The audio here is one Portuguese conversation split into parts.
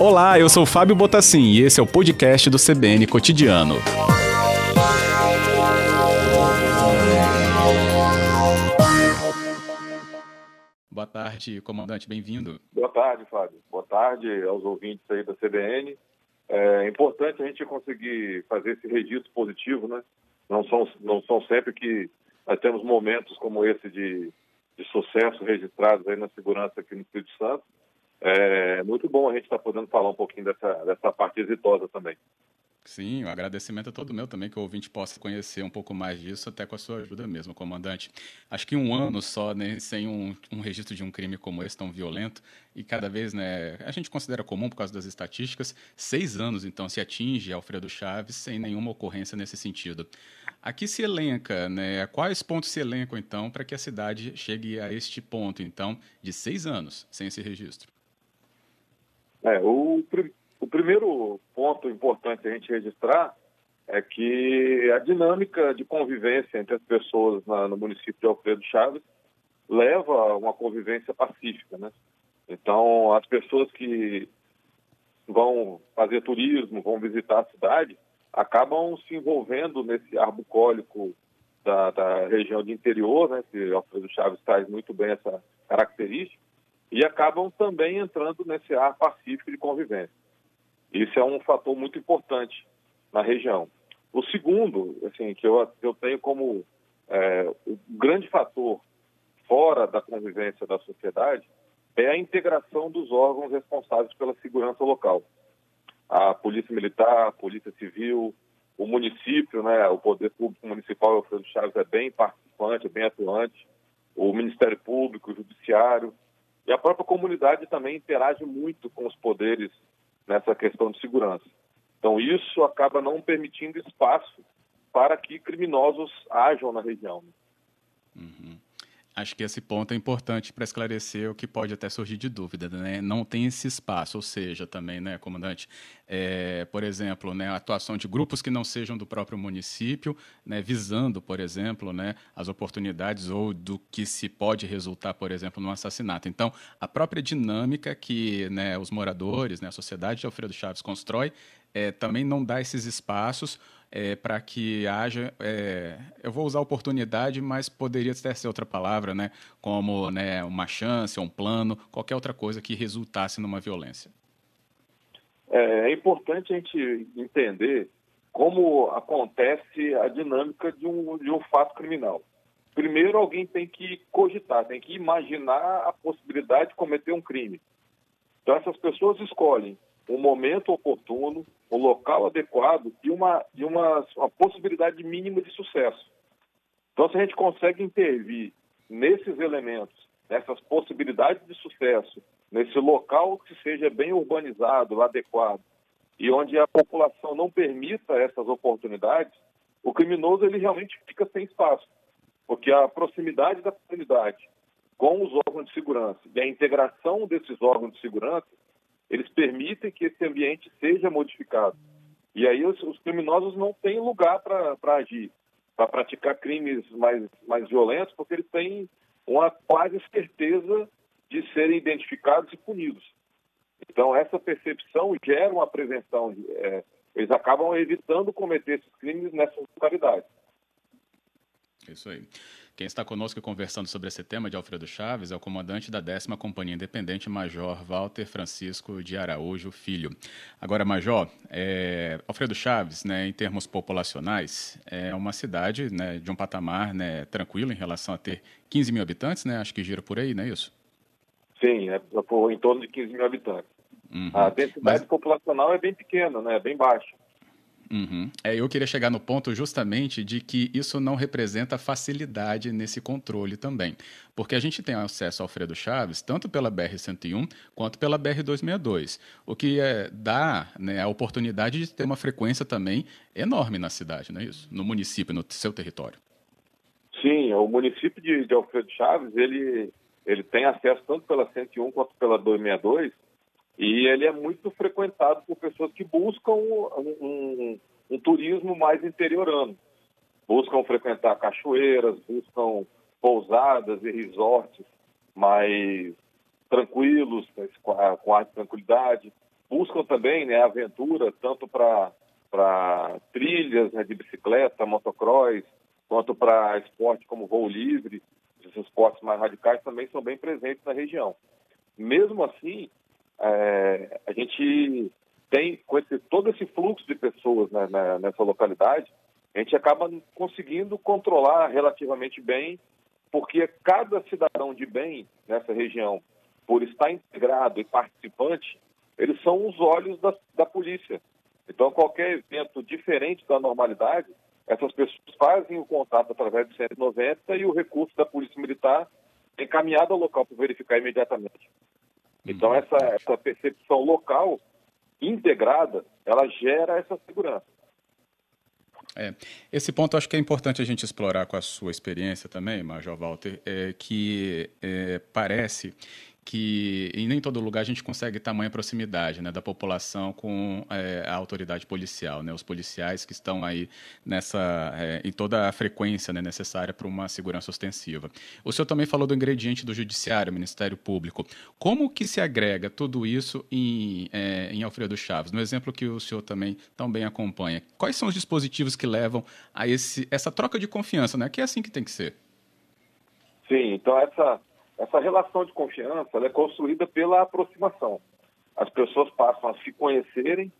Olá, eu sou Fábio Botassin e esse é o podcast do CBN Cotidiano. Boa tarde, comandante, bem-vindo. Boa tarde, Fábio. Boa tarde aos ouvintes aí da CBN. É importante a gente conseguir fazer esse registro positivo, né? Não são, não são sempre que nós temos momentos como esse de, de sucesso registrados aí na segurança aqui no Espírito Santo. É muito bom a gente estar tá podendo falar um pouquinho dessa, dessa parte exitosa também. Sim, o agradecimento é todo meu também, que o ouvinte possa conhecer um pouco mais disso, até com a sua ajuda mesmo, comandante. Acho que um ano só, né, sem um, um, registro de um crime como esse, tão violento, e cada vez, né, a gente considera comum por causa das estatísticas, seis anos, então, se atinge Alfredo Chaves sem nenhuma ocorrência nesse sentido. Aqui se elenca, né, quais pontos se elencam, então, para que a cidade chegue a este ponto, então, de seis anos sem esse registro? É, o, o primeiro ponto importante a gente registrar é que a dinâmica de convivência entre as pessoas na, no município de Alfredo Chaves leva a uma convivência pacífica, né? Então, as pessoas que vão fazer turismo, vão visitar a cidade, acabam se envolvendo nesse ar bucólico da, da região de interior, né? Que Alfredo Chaves traz muito bem essa característica, e acabam também entrando nesse ar pacífico de convivência. Isso é um fator muito importante na região. O segundo, assim, que eu, eu tenho como é, o grande fator fora da convivência da sociedade é a integração dos órgãos responsáveis pela segurança local. A Polícia Militar, a Polícia Civil, o município, né, o Poder Público Municipal Alfredo Chaves é bem participante, é bem atuante, o Ministério Público, o Judiciário, e a própria comunidade também interage muito com os poderes nessa questão de segurança. Então, isso acaba não permitindo espaço para que criminosos ajam na região. Uhum. Acho que esse ponto é importante para esclarecer o que pode até surgir de dúvida, né? Não tem esse espaço, ou seja, também, né, comandante, é, por exemplo, né, a atuação de grupos que não sejam do próprio município, né, visando, por exemplo, né, as oportunidades ou do que se pode resultar, por exemplo, num assassinato. Então, a própria dinâmica que né, os moradores, né, a sociedade de Alfredo Chaves constrói, é, também não dá esses espaços é, para que haja, é, eu vou usar oportunidade, mas poderia até ser outra palavra, né, como né, uma chance, um plano, qualquer outra coisa que resultasse numa violência. É, é importante a gente entender como acontece a dinâmica de um, de um fato criminal. Primeiro, alguém tem que cogitar, tem que imaginar a possibilidade de cometer um crime. Então, essas pessoas escolhem um momento oportuno, um local adequado e uma, e uma, uma possibilidade mínima de sucesso. Então, se a gente consegue intervir nesses elementos, nessas possibilidades de sucesso, nesse local que seja bem urbanizado, adequado, e onde a população não permita essas oportunidades, o criminoso ele realmente fica sem espaço, porque a proximidade da comunidade com os órgãos de segurança e a integração desses órgãos de segurança eles permitem que esse ambiente seja modificado. E aí os, os criminosos não têm lugar para agir, para praticar crimes mais, mais violentos, porque eles têm uma quase certeza de serem identificados e punidos. Então, essa percepção gera uma prevenção. É, eles acabam evitando cometer esses crimes nessas localidades. Isso aí. Quem está conosco conversando sobre esse tema de Alfredo Chaves é o comandante da décima Companhia Independente, Major Walter Francisco de Araújo Filho. Agora, Major, é, Alfredo Chaves, né, em termos populacionais, é uma cidade né, de um patamar né, tranquilo em relação a ter 15 mil habitantes, né? Acho que gira por aí, não é isso? Sim, é por, em torno de 15 mil habitantes. Uhum. A densidade Mas... populacional é bem pequena, né? É bem baixa. Uhum. É, eu queria chegar no ponto justamente de que isso não representa facilidade nesse controle também. Porque a gente tem acesso ao Alfredo Chaves tanto pela BR-101 quanto pela BR-262, o que é, dá né, a oportunidade de ter uma frequência também enorme na cidade, não é isso? No município, no seu território. Sim, o município de, de Alfredo Chaves, ele, ele tem acesso tanto pela 101 quanto pela 262 e ele é muito frequentado por pessoas que buscam um, um, um turismo mais interiorano. Buscam frequentar cachoeiras, buscam pousadas e resorts mais, tranquilos, com ar de tranquilidade. Buscam também né, aventura, tanto para trilhas né, de bicicleta, motocross, quanto para esporte como voo livre, esses esportes mais radicais também são bem presentes na região. Mesmo assim, é, a gente tem com esse, todo esse fluxo de pessoas né, né, nessa localidade, a gente acaba conseguindo controlar relativamente bem, porque cada cidadão de bem nessa região, por estar integrado e participante, eles são os olhos da, da polícia. Então, qualquer evento diferente da normalidade, essas pessoas fazem o contato através do 190 e o recurso da Polícia Militar é encaminhado ao local para verificar imediatamente. Então, essa, essa percepção local integrada, ela gera essa segurança. É, esse ponto acho que é importante a gente explorar com a sua experiência também, Major Walter, é que é, parece que em nem todo lugar a gente consegue tamanha proximidade né, da população com é, a autoridade policial, né, os policiais que estão aí nessa é, em toda a frequência né, necessária para uma segurança ostensiva. O senhor também falou do ingrediente do judiciário, Ministério Público. Como que se agrega tudo isso em, é, em Alfredo Chaves? No exemplo que o senhor também tão bem acompanha, quais são os dispositivos que levam a esse, essa troca de confiança, né? Que é assim que tem que ser. Sim, então essa essa relação de confiança é construída pela aproximação. As pessoas passam a se conhecerem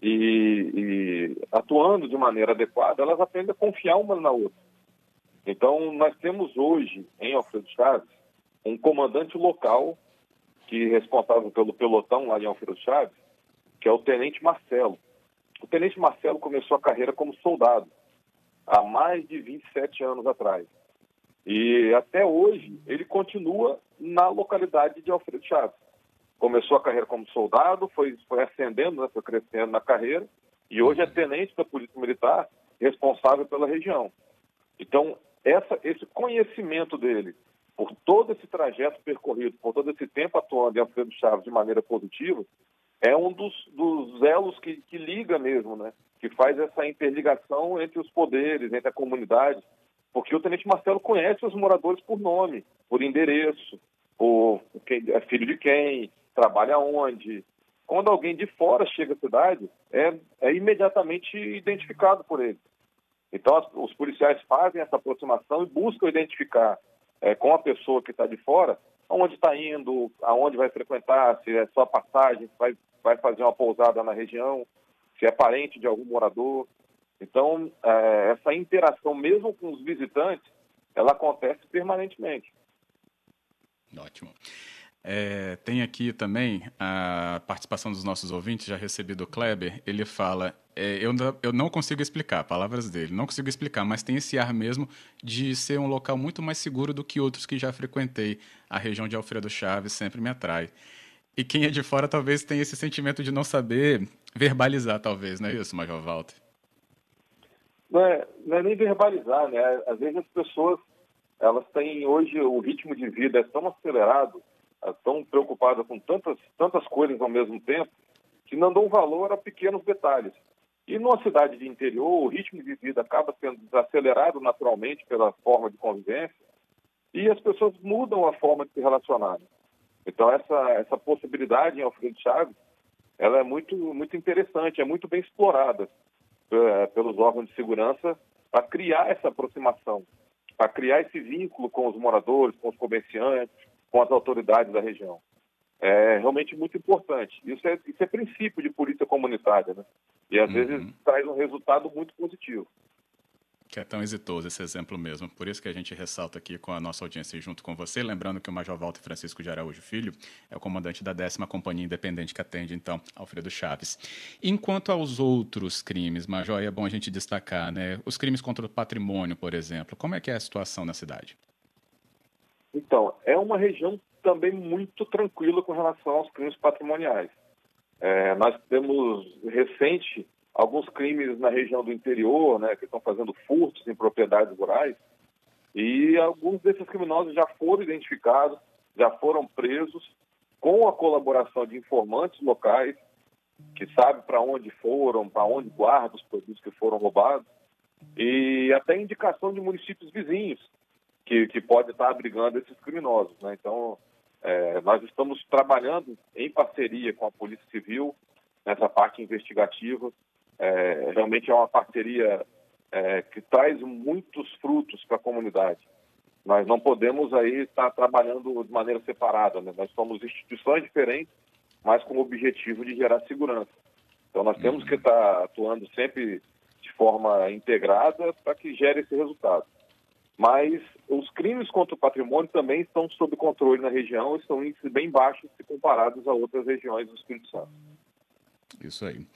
e, e, atuando de maneira adequada, elas aprendem a confiar uma na outra. Então, nós temos hoje, em Alfredo Chaves, um comandante local que é responsável pelo pelotão lá em Alfredo Chaves, que é o Tenente Marcelo. O Tenente Marcelo começou a carreira como soldado há mais de 27 anos atrás. E até hoje ele continua na localidade de Alfredo Chaves. Começou a carreira como soldado, foi, foi ascendendo, né, foi crescendo na carreira, e hoje é tenente da Polícia Militar, responsável pela região. Então, essa, esse conhecimento dele, por todo esse trajeto percorrido, por todo esse tempo atuando em Alfredo Chaves de maneira positiva, é um dos, dos elos que, que liga mesmo, né? que faz essa interligação entre os poderes, entre a comunidade, porque o Tenente Marcelo conhece os moradores por nome, por endereço, por quem é filho de quem, trabalha onde. Quando alguém de fora chega à cidade, é, é imediatamente identificado por ele. Então, as, os policiais fazem essa aproximação e buscam identificar é, com a pessoa que está de fora onde está indo, aonde vai frequentar, se é só passagem, se vai, vai fazer uma pousada na região, se é parente de algum morador. Então, é, essa interação, mesmo com os visitantes, ela acontece permanentemente. Ótimo. É, tem aqui também a participação dos nossos ouvintes, já recebi do Kleber. Ele fala: é, eu, eu não consigo explicar, palavras dele, não consigo explicar, mas tem esse ar mesmo de ser um local muito mais seguro do que outros que já frequentei. A região de Alfredo Chaves sempre me atrai. E quem é de fora talvez tenha esse sentimento de não saber verbalizar, talvez, não é isso, Major Walter? Não é, não é nem verbalizar, né? Às vezes as pessoas, elas têm hoje o ritmo de vida é tão acelerado, é tão preocupada com tantas, tantas coisas ao mesmo tempo, que não dão valor a pequenos detalhes. E numa cidade de interior, o ritmo de vida acaba sendo desacelerado naturalmente pela forma de convivência e as pessoas mudam a forma de se relacionar. Então essa essa possibilidade em Alfredo Chaves, ela é muito muito interessante, é muito bem explorada. Eh, pelos órgãos de segurança para criar essa aproximação, para criar esse vínculo com os moradores, com os comerciantes, com as autoridades da região. É realmente muito importante. Isso é, isso é princípio de polícia comunitária, né? E às uhum. vezes traz um resultado muito positivo que é tão exitoso esse exemplo mesmo. Por isso que a gente ressalta aqui com a nossa audiência junto com você, lembrando que o Major Walter Francisco de Araújo Filho é o comandante da décima Companhia Independente que atende, então, Alfredo Chaves. Enquanto aos outros crimes, Major, é bom a gente destacar, né? Os crimes contra o patrimônio, por exemplo, como é que é a situação na cidade? Então, é uma região também muito tranquila com relação aos crimes patrimoniais. É, nós temos recente alguns crimes na região do interior, né, que estão fazendo furtos em propriedades rurais, e alguns desses criminosos já foram identificados, já foram presos, com a colaboração de informantes locais, que sabem para onde foram, para onde guardam os produtos que foram roubados, e até indicação de municípios vizinhos, que, que pode estar abrigando esses criminosos. Né? Então, É, nós estamos trabalhando em parceria com a Polícia Civil nessa parte investigativa. É, realmente é uma parceria é, que traz muitos frutos para a comunidade. Nós não podemos aí estar trabalhando de maneira separada. Né? Nós somos instituições diferentes, mas com o objetivo de gerar segurança. Então nós temos que estar atuando sempre de forma integrada para que gere esse resultado. Mas os crimes contra o patrimônio também estão sob controle na região e são índices bem baixos se comparados a outras regiões do Espírito Santo. Isso aí.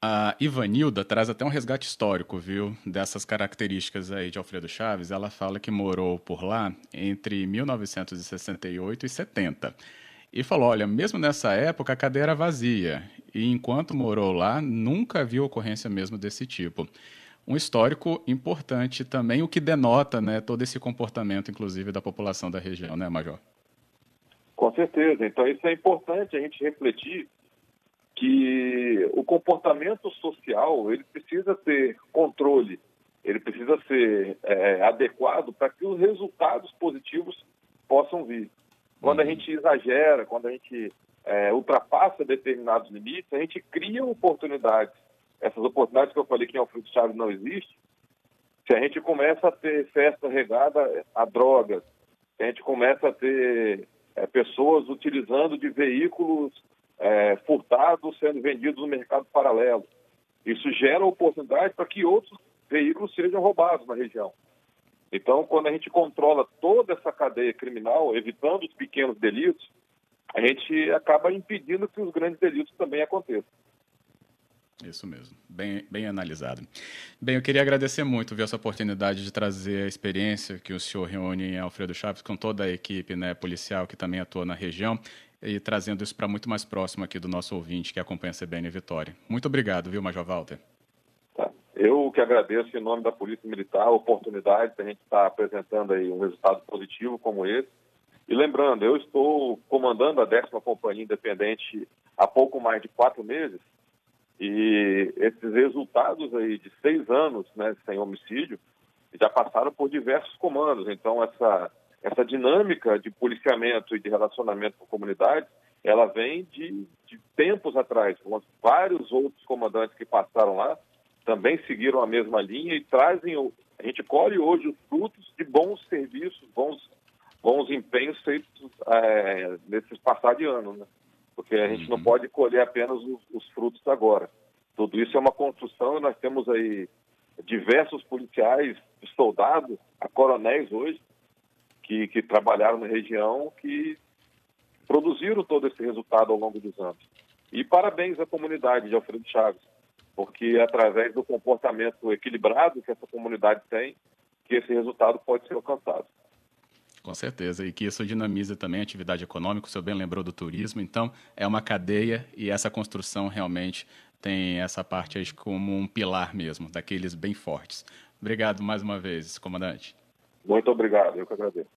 A Ivanilda traz até um resgate histórico, viu, dessas características aí de Alfredo Chaves. Ela fala que morou por lá entre 1968 e 70. E falou: olha, mesmo nessa época a cadeia era vazia. E enquanto morou lá, nunca viu ocorrência mesmo desse tipo. Um histórico importante também, o que denota né, todo esse comportamento, inclusive, da população da região, né, Major? Com certeza. Então, isso é importante a gente refletir que o comportamento social ele precisa ter controle, ele precisa ser é, adequado para que os resultados positivos possam vir. Quando a uhum. gente exagera, quando a gente é, ultrapassa determinados limites, a gente cria oportunidades. Essas oportunidades que eu falei que em Alfredo Chaves não existe, se a gente começa a ter festa regada a drogas, se a gente começa a ter é, pessoas utilizando de veículos é, furtados sendo vendidos no mercado paralelo. Isso gera oportunidade para que outros veículos sejam roubados na região. Então, quando a gente controla toda essa cadeia criminal, evitando os pequenos delitos, a gente acaba impedindo que os grandes delitos também aconteçam. Isso mesmo, bem, bem analisado. Bem, eu queria agradecer muito ver essa oportunidade de trazer a experiência que o senhor reúne em Alfredo Chaves com toda a equipe né, policial que também atua na região e trazendo isso para muito mais próximo aqui do nosso ouvinte que acompanha a CBN Vitória. Muito obrigado, viu, Major Walter? Tá. Eu que agradeço em nome da Polícia Militar a oportunidade de a gente estar tá apresentando aí um resultado positivo como esse. E lembrando, eu estou comandando a décima Companhia Independente há pouco mais de quatro meses e esses resultados aí de seis anos né, sem homicídio já passaram por diversos comandos. Então, essa essa dinâmica de policiamento e de relacionamento com a comunidade, ela vem de, de tempos atrás. Vários outros comandantes que passaram lá também seguiram a mesma linha e trazem, a gente colhe hoje os frutos de bons serviços, bons, bons empenhos feitos é, nesses passar de ano, né? Porque a gente não uhum. pode colher apenas os, os frutos agora. Tudo isso é uma construção e nós temos aí diversos policiais, soldados, a coronéis hoje, que, que trabalharam na região, que produziram todo esse resultado ao longo dos anos. E parabéns à comunidade de Alfredo Chaves, porque é através do comportamento equilibrado que essa comunidade tem, que esse resultado pode ser alcançado. Com certeza, e que isso dinamiza também a atividade econômica, o senhor bem lembrou do turismo, então é uma cadeia e essa construção realmente tem essa parte aí como um pilar mesmo, daqueles bem fortes. Obrigado mais uma vez, comandante. Muito obrigado, eu que agradeço.